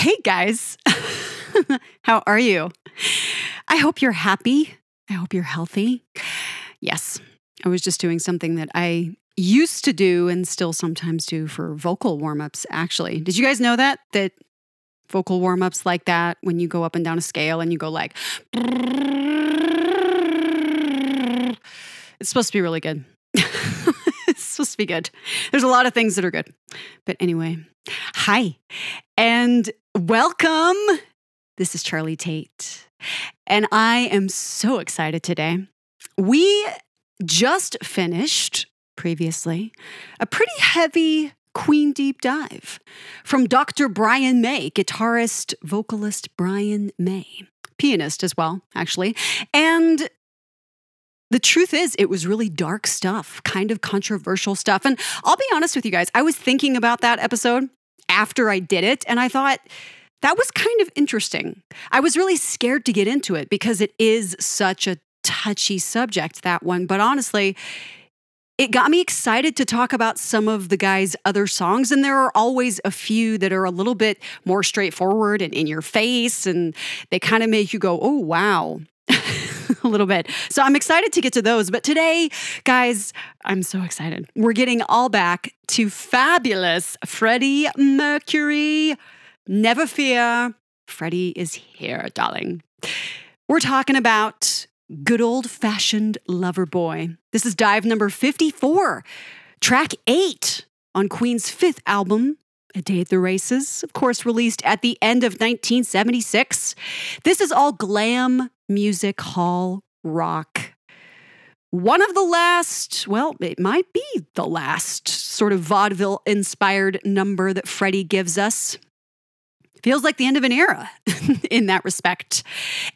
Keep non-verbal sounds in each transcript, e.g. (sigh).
Hey guys, (laughs) how are you? I hope you're happy. I hope you're healthy. Yes, I was just doing something that I used to do and still sometimes do for vocal warm ups, actually. Did you guys know that? That vocal warm ups like that, when you go up and down a scale and you go like, it's supposed to be really good. It's supposed to be good. There's a lot of things that are good. But anyway, hi and welcome. This is Charlie Tate. And I am so excited today. We just finished previously a pretty heavy Queen deep dive from Dr. Brian May, guitarist, vocalist Brian May, pianist as well, actually. And the truth is, it was really dark stuff, kind of controversial stuff. And I'll be honest with you guys, I was thinking about that episode after I did it, and I thought, that was kind of interesting. I was really scared to get into it because it is such a touchy subject, that one. But honestly, it got me excited to talk about some of the guy's other songs. And there are always a few that are a little bit more straightforward and in your face, and they kind of make you go, oh, wow. (laughs) (laughs) a little bit. So I'm excited to get to those. But today, guys, I'm so excited. We're getting all back to fabulous Freddie Mercury. Never fear, Freddie is here, darling. We're talking about good old fashioned lover boy. This is dive number 54, track eight on Queen's fifth album, A Day at the Races, of course, released at the end of 1976. This is all glam music hall rock. One of the last, well, it might be the last sort of vaudeville inspired number that Freddie gives us feels like the end of an era (laughs) in that respect.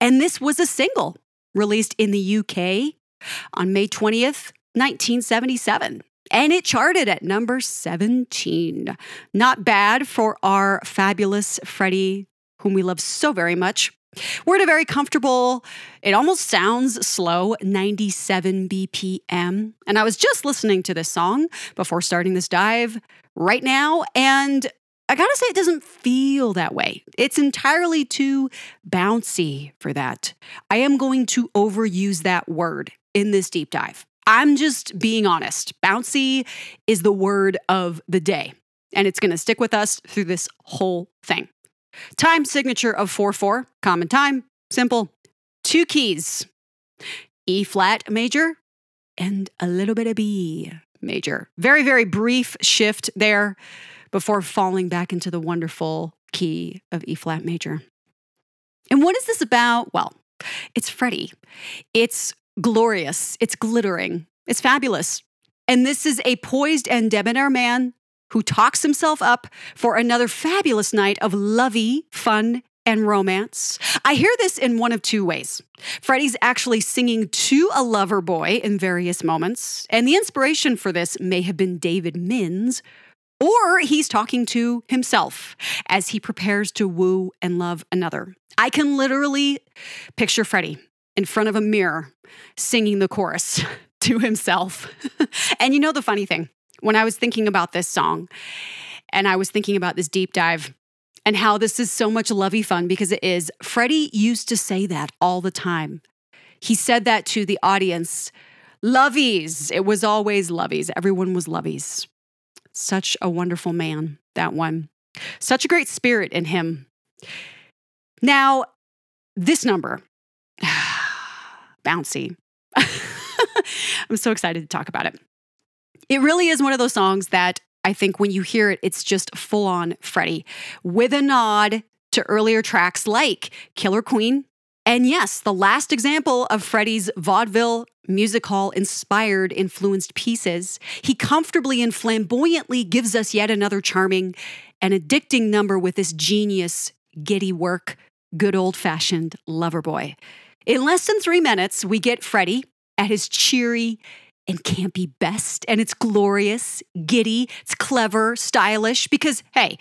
And this was a single released in the UK on May 20th, 1977. And it charted at number 17. Not bad for our fabulous Freddie, whom we love so very much. We're at a very comfortable, it almost sounds slow, 97 BPM. And I was just listening to this song before starting this dive right now, and I gotta say, it doesn't feel that way. It's entirely too bouncy for that. I am going to overuse that word in this deep dive. I'm just being honest. Bouncy is the word of the day, and it's gonna stick with us through this whole thing. Time signature of 4 4, common time, simple. Two keys E flat major and a little bit of B major. Very, very brief shift there before falling back into the wonderful key of E flat major. And what is this about? Well, it's Freddie. It's glorious. It's glittering. It's fabulous. And this is a poised and debonair man who talks himself up for another fabulous night of lovey, fun, and romance. I hear this in one of two ways. Freddie's actually singing to a lover boy in various moments, and the inspiration for this may have been David Minns, or he's talking to himself as he prepares to woo and love another. I can literally picture Freddie in front of a mirror singing the chorus (laughs) to himself. (laughs) and you know the funny thing, when I was thinking about this song and I was thinking about this deep dive and how this is so much lovey fun because it is, Freddie used to say that all the time. He said that to the audience. Lovies. It was always lovies. Everyone was lovies. Such a wonderful man, that one. Such a great spirit in him. Now, this number, (sighs) bouncy. (laughs) I'm so excited to talk about it. It really is one of those songs that I think when you hear it, it's just full on Freddie with a nod to earlier tracks like Killer Queen. And yes, the last example of Freddie's vaudeville music hall inspired, influenced pieces, he comfortably and flamboyantly gives us yet another charming and addicting number with this genius, giddy work, good old fashioned lover boy. In less than three minutes, we get Freddie at his cheery and campy best, and it's glorious, giddy, it's clever, stylish, because hey,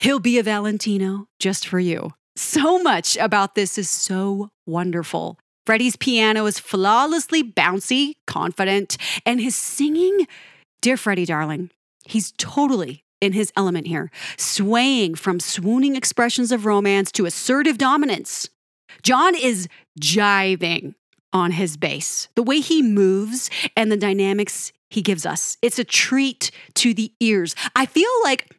he'll be a Valentino just for you. So much about this is so wonderful. Freddie's piano is flawlessly bouncy, confident, and his singing, dear Freddie, darling, he's totally in his element here, swaying from swooning expressions of romance to assertive dominance. John is jiving on his bass, the way he moves and the dynamics he gives us. It's a treat to the ears. I feel like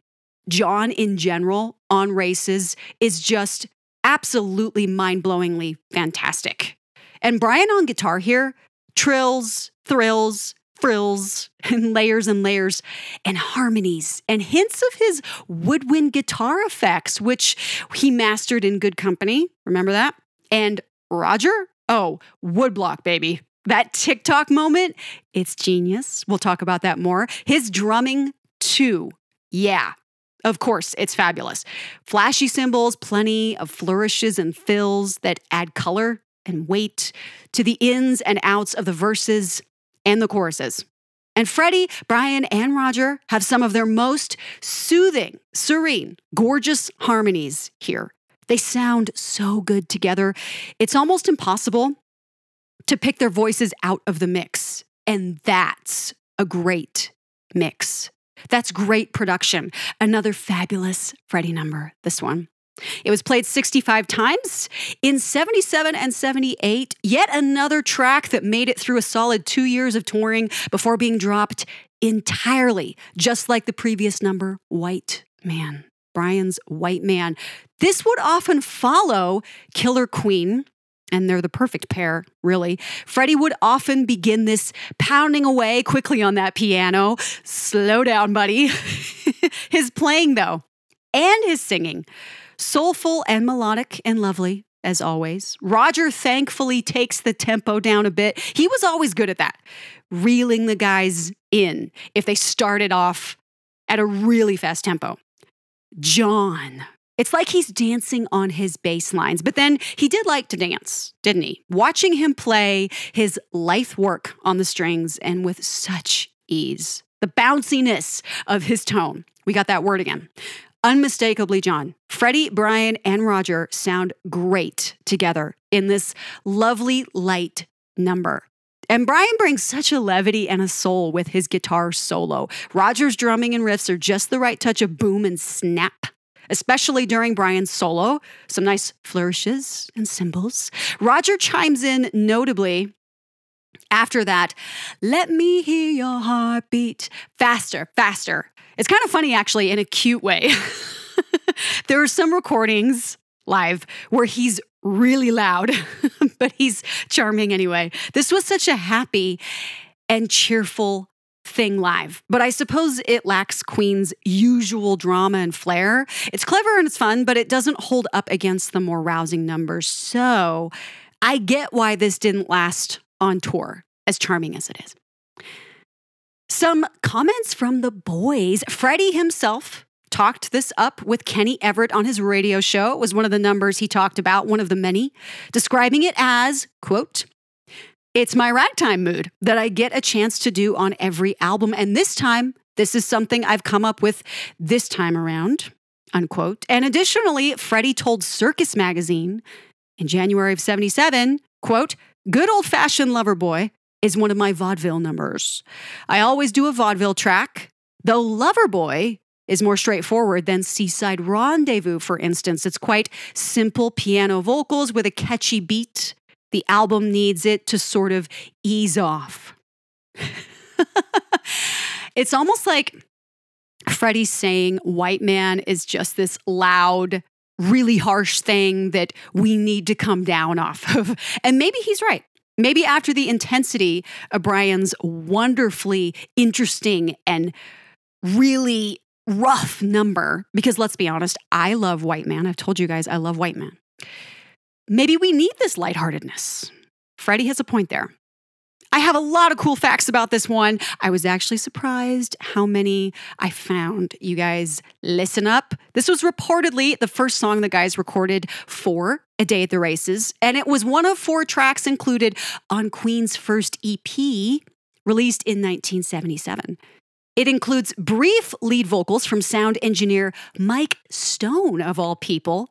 John in general on races is just absolutely mind blowingly fantastic. And Brian on guitar here trills, thrills, frills, (laughs) and layers and layers, and harmonies, and hints of his woodwind guitar effects, which he mastered in good company. Remember that? And Roger? Oh, woodblock, baby. That TikTok moment, it's genius. We'll talk about that more. His drumming, too. Yeah, of course, it's fabulous. Flashy cymbals, plenty of flourishes and fills that add color and weight to the ins and outs of the verses and the choruses. And Freddie, Brian, and Roger have some of their most soothing, serene, gorgeous harmonies here. They sound so good together. It's almost impossible to pick their voices out of the mix. And that's a great mix. That's great production. Another fabulous Freddie number, this one. It was played 65 times. In 77 and 78, yet another track that made it through a solid two years of touring before being dropped entirely, just like the previous number, White Man. Brian's White Man. This would often follow Killer Queen, and they're the perfect pair, really. Freddie would often begin this pounding away quickly on that piano. Slow down, buddy. (laughs) his playing, though, and his singing, soulful and melodic and lovely, as always. Roger thankfully takes the tempo down a bit. He was always good at that, reeling the guys in if they started off at a really fast tempo. John it's like he's dancing on his bass lines, but then he did like to dance, didn't he? Watching him play his lithe work on the strings and with such ease, the bounciness of his tone. We got that word again. Unmistakably, John. Freddie, Brian, and Roger sound great together in this lovely, light number. And Brian brings such a levity and a soul with his guitar solo. Roger's drumming and riffs are just the right touch of boom and snap especially during Brian's solo. Some nice flourishes and cymbals. Roger chimes in notably after that, let me hear your heartbeat faster, faster. It's kind of funny, actually, in a cute way. (laughs) there are some recordings live where he's really loud, (laughs) (laughs) but he's charming anyway. This was such a happy and cheerful thing live, but I suppose it lacks Queen's usual drama and flair. It's clever and it's fun, but it doesn't hold up against the more rousing numbers. So I get why this didn't last on tour, as charming as it is. Some comments from the boys. Freddie himself talked this up with Kenny Everett on his radio show. It was one of the numbers he talked about, one of the many, describing it as, quote, it's my ragtime mood that I get a chance to do on every album. And this time, this is something I've come up with this time around, unquote. And additionally, Freddie told Circus Magazine in January of 77, quote, good old fashioned lover boy is one of my vaudeville numbers. I always do a vaudeville track, though lover boy is more straightforward than Seaside Rendezvous, for instance. It's quite simple piano vocals with a catchy beat the album needs it to sort of ease off. (laughs) it's almost like Freddie's saying white man is just this loud, really harsh thing that we need to come down off of. (laughs) And maybe he's right. Maybe after the intensity of Brian's wonderfully interesting and really rough number, because let's be honest, I love White Man. I've told you guys I love White Man. Maybe we need this lightheartedness. Freddie has a point there. I have a lot of cool facts about this one. I was actually surprised how many I found. You guys, listen up. This was reportedly the first song the guys recorded for A Day at the Races, and it was one of four tracks included on Queen's first EP released in 1977. It includes brief lead vocals from sound engineer Mike Stone, of all people,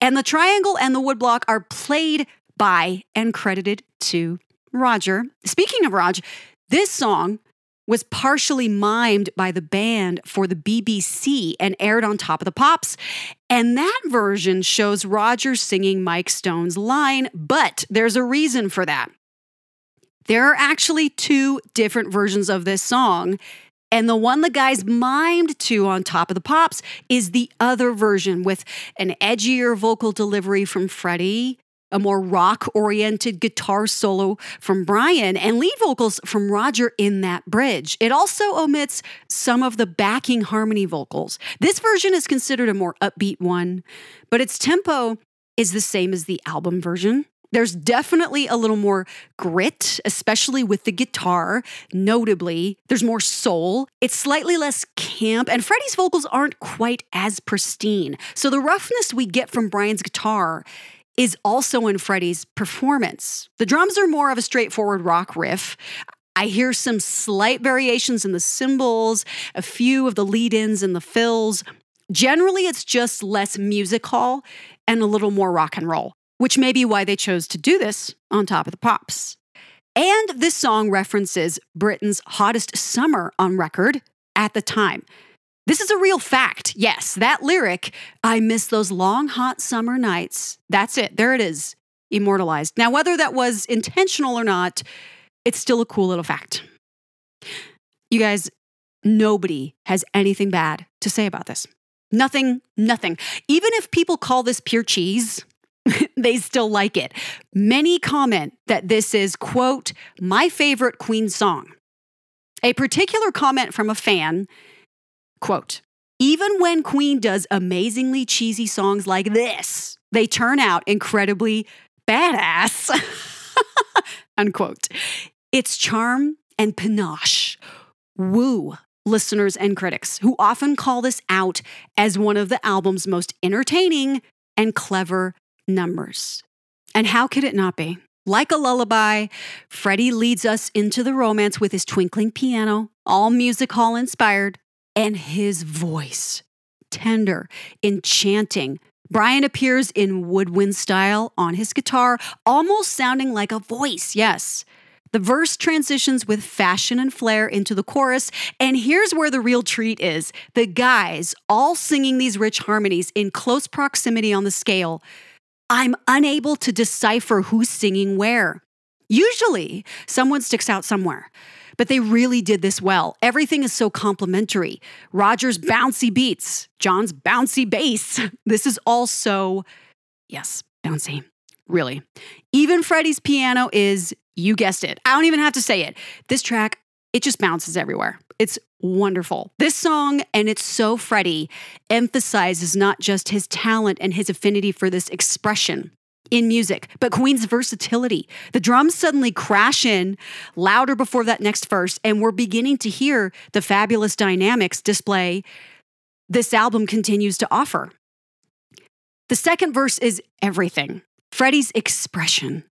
and the triangle and the woodblock are played by and credited to Roger. Speaking of Roger, this song was partially mimed by the band for the BBC and aired on Top of the Pops. And that version shows Roger singing Mike Stone's line, but there's a reason for that. There are actually two different versions of this song. And the one the guys mimed to on Top of the Pops is the other version with an edgier vocal delivery from Freddie a more rock oriented guitar solo from Brian and lead vocals from Roger in that bridge. It also omits some of the backing harmony vocals. This version is considered a more upbeat one, but its tempo is the same as the album version. There's definitely a little more grit, especially with the guitar. Notably, there's more soul. It's slightly less camp, and Freddie's vocals aren't quite as pristine. So the roughness we get from Brian's guitar is also in Freddie's performance. The drums are more of a straightforward rock riff. I hear some slight variations in the cymbals, a few of the lead ins and the fills. Generally, it's just less music hall and a little more rock and roll, which may be why they chose to do this on top of the pops. And this song references Britain's hottest summer on record at the time. This is a real fact. Yes, that lyric, I miss those long, hot summer nights. That's it. There it is, immortalized. Now, whether that was intentional or not, it's still a cool little fact. You guys, nobody has anything bad to say about this. Nothing, nothing. Even if people call this pure cheese, (laughs) they still like it. Many comment that this is, quote, my favorite Queen song. A particular comment from a fan Quote Even when Queen does amazingly cheesy songs like this, they turn out incredibly badass. (laughs) Unquote. Its charm and panache woo listeners and critics who often call this out as one of the album's most entertaining and clever numbers. And how could it not be? Like a lullaby, Freddie leads us into the romance with his twinkling piano, all music hall inspired, and his voice. Tender, enchanting. Brian appears in woodwind style on his guitar, almost sounding like a voice, yes. The verse transitions with fashion and flair into the chorus, and here's where the real treat is the guys all singing these rich harmonies in close proximity on the scale. I'm unable to decipher who's singing where. Usually, someone sticks out somewhere but they really did this well. Everything is so complementary. Roger's bouncy beats, John's bouncy bass. (laughs) This is all so, yes, bouncy. Really. Even Freddie's piano is, you guessed it. I don't even have to say it. This track, it just bounces everywhere. It's wonderful. This song, and it's so Freddie, emphasizes not just his talent and his affinity for this expression, in music, but Queen's versatility. The drums suddenly crash in louder before that next verse, and we're beginning to hear the fabulous dynamics display this album continues to offer. The second verse is everything Freddie's expression.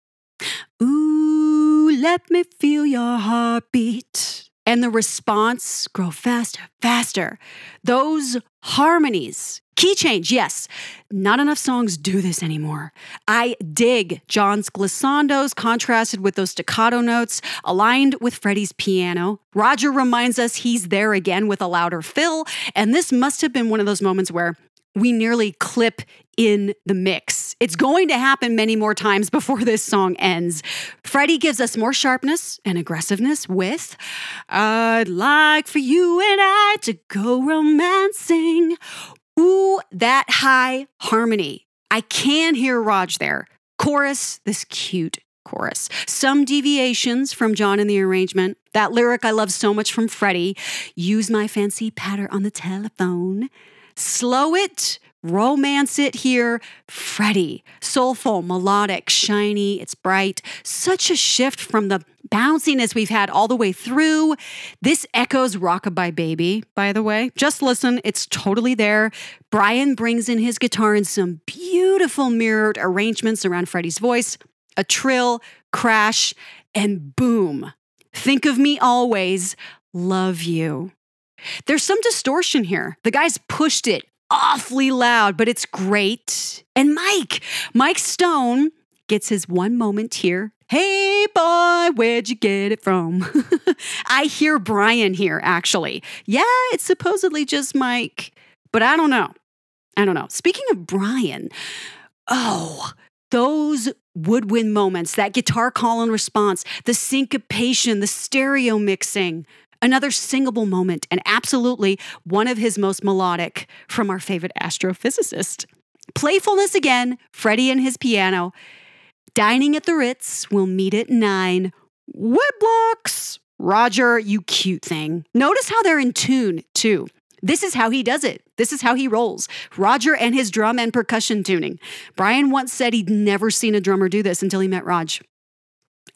Ooh, let me feel your heartbeat and the response grow faster, faster. Those harmonies, key change, yes. Not enough songs do this anymore. I dig John's glissandos contrasted with those staccato notes, aligned with Freddie's piano. Roger reminds us he's there again with a louder fill, and this must have been one of those moments where we nearly clip in the mix. It's going to happen many more times (laughs) before this song ends. Freddie gives us more sharpness and aggressiveness with I'd like for you and I to go romancing. Ooh, that high harmony. I can hear Rog there. Chorus, this cute chorus. Some deviations from John in the arrangement. That lyric I love so much from Freddie. Use my fancy patter on the telephone. Slow it, romance it here. Freddie, soulful, melodic, shiny, it's bright. Such a shift from the bounciness we've had all the way through. This echoes Rockabye Baby, by the way. Just listen, it's totally there. Brian brings in his guitar and some beautiful mirrored arrangements around Freddie's voice, a trill, crash, and boom. Think of me always, love you. There's some distortion here. The guy's pushed it awfully loud, but it's great. And Mike, Mike Stone gets his one moment here Hey, boy, where'd you get it from? (laughs) I hear Brian here, actually. Yeah, it's supposedly just Mike, but I don't know. I don't know. Speaking of Brian, oh, those woodwind moments, that guitar call and response, the syncopation, the stereo mixing, another singable moment, and absolutely one of his most melodic from our favorite astrophysicist. Playfulness again, Freddie and his piano. Dining at the Ritz, we'll meet at nine. Wood blocks. Roger, you cute thing. Notice how they're in tune, too. This is how he does it. This is how he rolls. Roger and his drum and percussion tuning. Brian once said he'd never seen a drummer do this until he met Rog.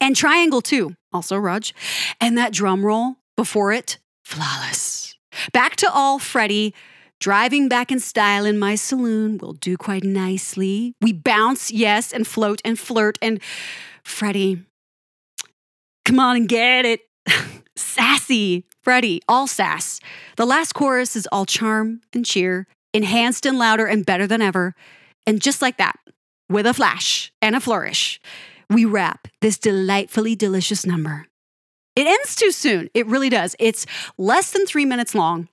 And triangle too, also Rog. And that drum roll before it, flawless. Back to all Freddie. Driving back in style in my saloon will do quite nicely. We bounce, yes, and float and flirt. And Freddie, come on and get it. (laughs) Sassy, Freddie, all sass. The last chorus is all charm and cheer, enhanced and louder and better than ever. And just like that, with a flash and a flourish, we wrap this delightfully delicious number. It ends too soon. It really does. It's less than three minutes long.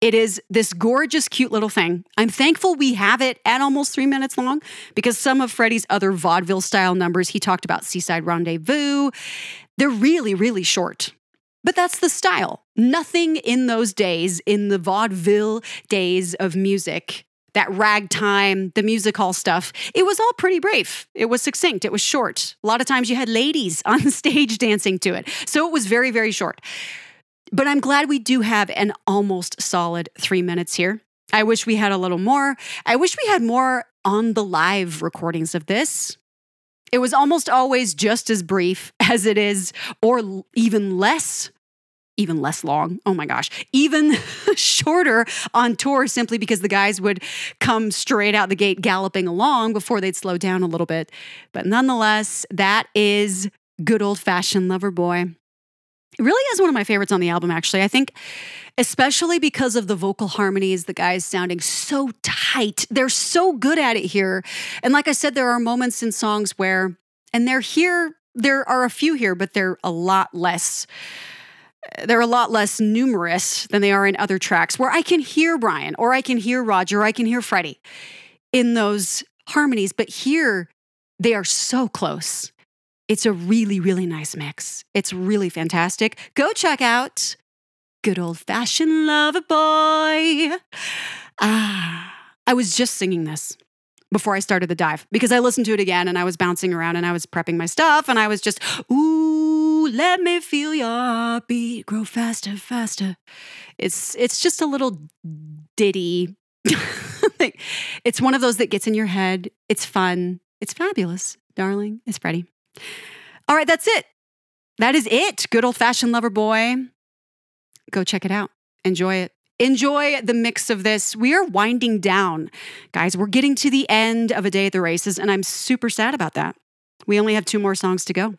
It is this gorgeous, cute little thing. I'm thankful we have it at almost three minutes long because some of Freddie's other vaudeville style numbers, he talked about Seaside Rendezvous, they're really, really short. But that's the style. Nothing in those days, in the vaudeville days of music, that ragtime, the music hall stuff, it was all pretty brief. It was succinct, it was short. A lot of times you had ladies (laughs) on stage dancing to it. So it was very, very short. But I'm glad we do have an almost solid three minutes here. I wish we had a little more. I wish we had more on the live recordings of this. It was almost always just as brief (laughs) as it is, or even less, even less long. Oh my gosh, even (laughs) shorter on tour simply because the guys would come straight out the gate galloping along before they'd slow down a little bit. But nonetheless, that is good old fashioned lover boy. It really is one of my favorites on the album, actually. I think, especially because of the vocal harmonies, the guys sounding so tight. They're so good at it here. And like I said, there are moments in songs where, and they're here, there are a few here, but they're a lot less. They're a lot less numerous than they are in other tracks where I can hear Brian or I can hear Roger or I can hear Freddie in those harmonies. But here, they are so close it's a really, really nice mix. It's really fantastic. Go check out Good Old Fashioned Lover Boy. Ah, I was just singing this before I started the dive because I listened to it again and I was bouncing around and I was prepping my stuff and I was just, ooh, let me feel your beat grow faster, faster. It's it's just a little ditty. (laughs) it's one of those that gets in your head. It's fun. It's fabulous, darling. It's Freddie. All right, that's it. That is it. Good old fashioned lover boy. Go check it out. Enjoy it. Enjoy the mix of this. We are winding down. Guys, we're getting to the end of a day at the races, and I'm super sad about that. We only have two more songs to go.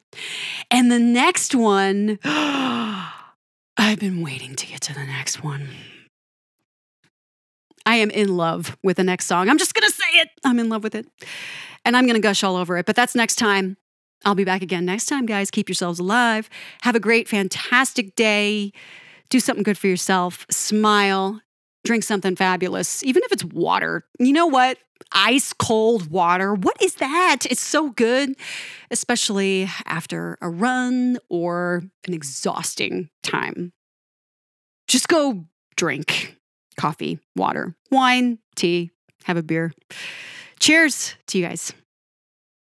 And the next one, (gasps) I've been waiting to get to the next one. I am in love with the next song. I'm just going to say it. I'm in love with it. And I'm going to gush all over it, but that's next time. I'll be back again next time, guys. Keep yourselves alive. Have a great, fantastic day. Do something good for yourself. Smile. Drink something fabulous, even if it's water. You know what? Ice cold water. What is that? It's so good, especially after a run or an exhausting time. Just go drink coffee, water, wine, tea, have a beer. Cheers to you guys.